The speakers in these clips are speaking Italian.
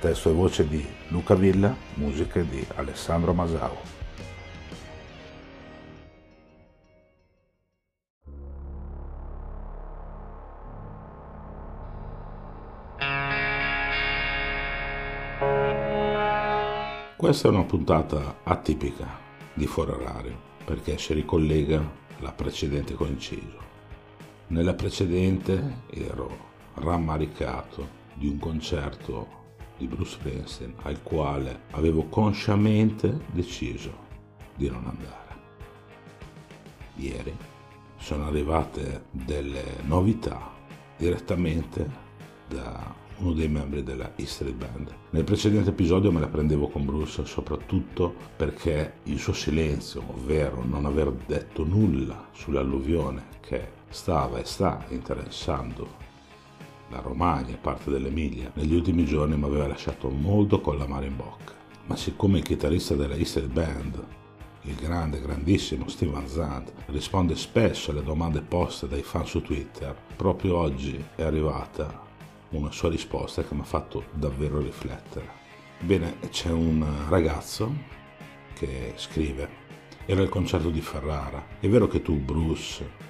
Testo e voce di Luca Villa, musiche di Alessandro Masao. Questa è una puntata atipica di Fuori Orario perché si ricollega alla precedente coinciso. Nella precedente ero rammaricato di un concerto di Bruce Springsteen al quale avevo consciamente deciso di non andare. Ieri sono arrivate delle novità direttamente da uno dei membri della Street Band. Nel precedente episodio me la prendevo con Bruce soprattutto perché il suo silenzio, ovvero non aver detto nulla sull'alluvione che stava e sta interessando la Romagna parte dell'Emilia, negli ultimi giorni mi aveva lasciato molto con la mare in bocca. Ma siccome il chitarrista della Easter Band, il grande, grandissimo Steve Van Zandt, risponde spesso alle domande poste dai fan su Twitter, proprio oggi è arrivata una sua risposta che mi ha fatto davvero riflettere. Bene, c'è un ragazzo che scrive, era il concerto di Ferrara, è vero che tu, Bruce,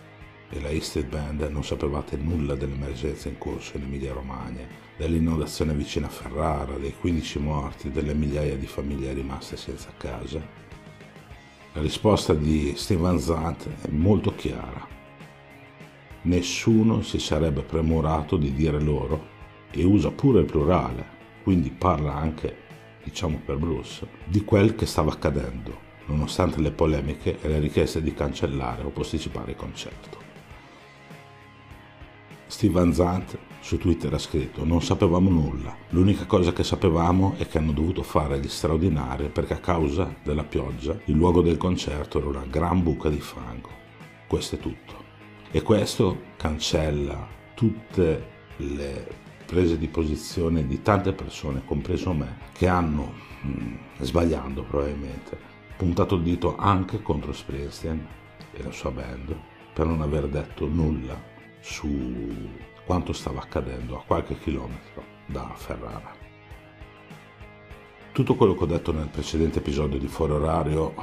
e la Easted Band non sapevate nulla dell'emergenza in corso in Emilia Romagna, dell'inondazione vicina a Ferrara, dei 15 morti, delle migliaia di famiglie rimaste senza casa? La risposta di Steven Zandt è molto chiara. Nessuno si sarebbe premurato di dire loro, e usa pure il plurale, quindi parla anche, diciamo per Bruce, di quel che stava accadendo, nonostante le polemiche e le richieste di cancellare o posticipare il concerto. Steve Van Zandt su Twitter ha scritto non sapevamo nulla, l'unica cosa che sapevamo è che hanno dovuto fare gli straordinari perché a causa della pioggia il luogo del concerto era una gran buca di fango. Questo è tutto. E questo cancella tutte le prese di posizione di tante persone, compreso me, che hanno, mh, mm, sbagliando probabilmente, puntato il dito anche contro Springsteen e la sua band per non aver detto nulla su quanto stava accadendo a qualche chilometro da Ferrara. Tutto quello che ho detto nel precedente episodio di Fuori Orario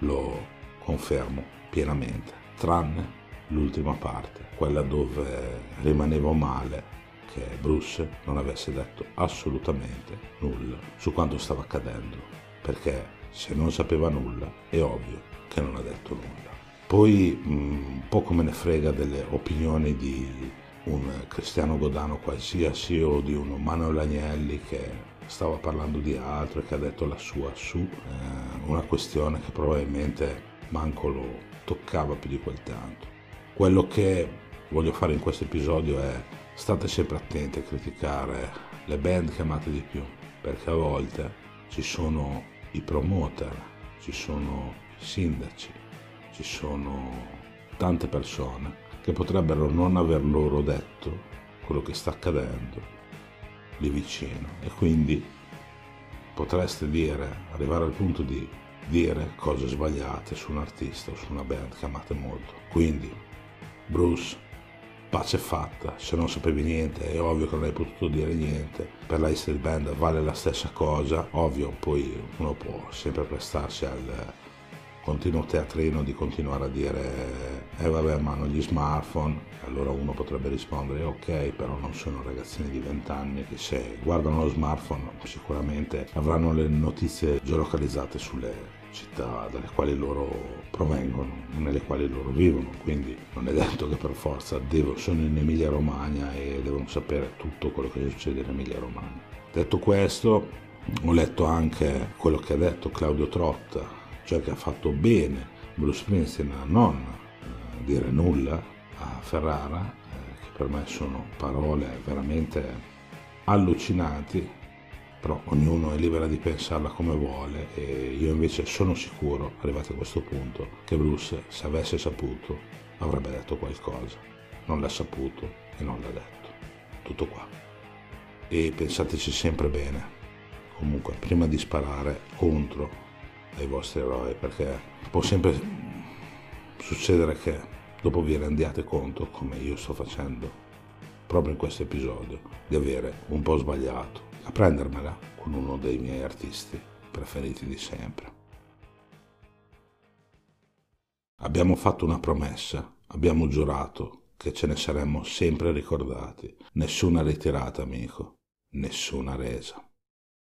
lo confermo pienamente, tranne l'ultima parte, quella dove rimanevo male che Bruce non avesse detto assolutamente nulla su quanto stava accadendo, perché se non sapeva nulla è ovvio che non ha detto nulla. Poi un poco me ne frega delle opinioni di un Cristiano Godano qualsiasi o di un Manuel Agnelli che stava parlando di altro e che ha detto la sua su eh, una questione che probabilmente manco lo toccava più di quel tanto. Quello che voglio fare in questo episodio è state sempre attenti a criticare le band che amate di più, perché a volte ci sono i promoter, ci sono i sindaci, ci sono tante persone che potrebbero non aver loro detto quello che sta accadendo lì vicino. E quindi potreste dire, arrivare al punto di dire cose sbagliate su un artista o su una band che amate molto. Quindi, Bruce, pace fatta, se non sapevi niente è ovvio che non hai potuto dire niente, per la Easter Band vale la stessa cosa, ovvio poi uno può sempre prestarsi al continuo teatrino di continuare a dire eh vabbè ma hanno gli smartphone allora uno potrebbe rispondere ok però non sono ragazzini di 20 anni che se guardano lo smartphone sicuramente avranno le notizie geolocalizzate sulle città dalle quali loro provengono, nelle quali loro vivono, quindi non è detto che per forza devo, sono in Emilia Romagna e devono sapere tutto quello che succede in Emilia Romagna. Detto questo, ho letto anche quello che ha detto Claudio Trotta cioè che ha fatto bene Bruce Springsteen a non eh, dire nulla a Ferrara, eh, che per me sono parole veramente allucinanti, però ognuno è libero di pensarla come vuole e io invece sono sicuro, arrivato a questo punto, che Bruce, se avesse saputo, avrebbe detto qualcosa. Non l'ha saputo e non l'ha detto. Tutto qua. E pensateci sempre bene, comunque, prima di sparare contro ai vostri eroi, perché può sempre succedere che dopo vi rendiate conto, come io sto facendo proprio in questo episodio, di avere un po' sbagliato a prendermela con uno dei miei artisti preferiti di sempre. Abbiamo fatto una promessa, abbiamo giurato che ce ne saremmo sempre ricordati. Nessuna ritirata, amico, nessuna resa.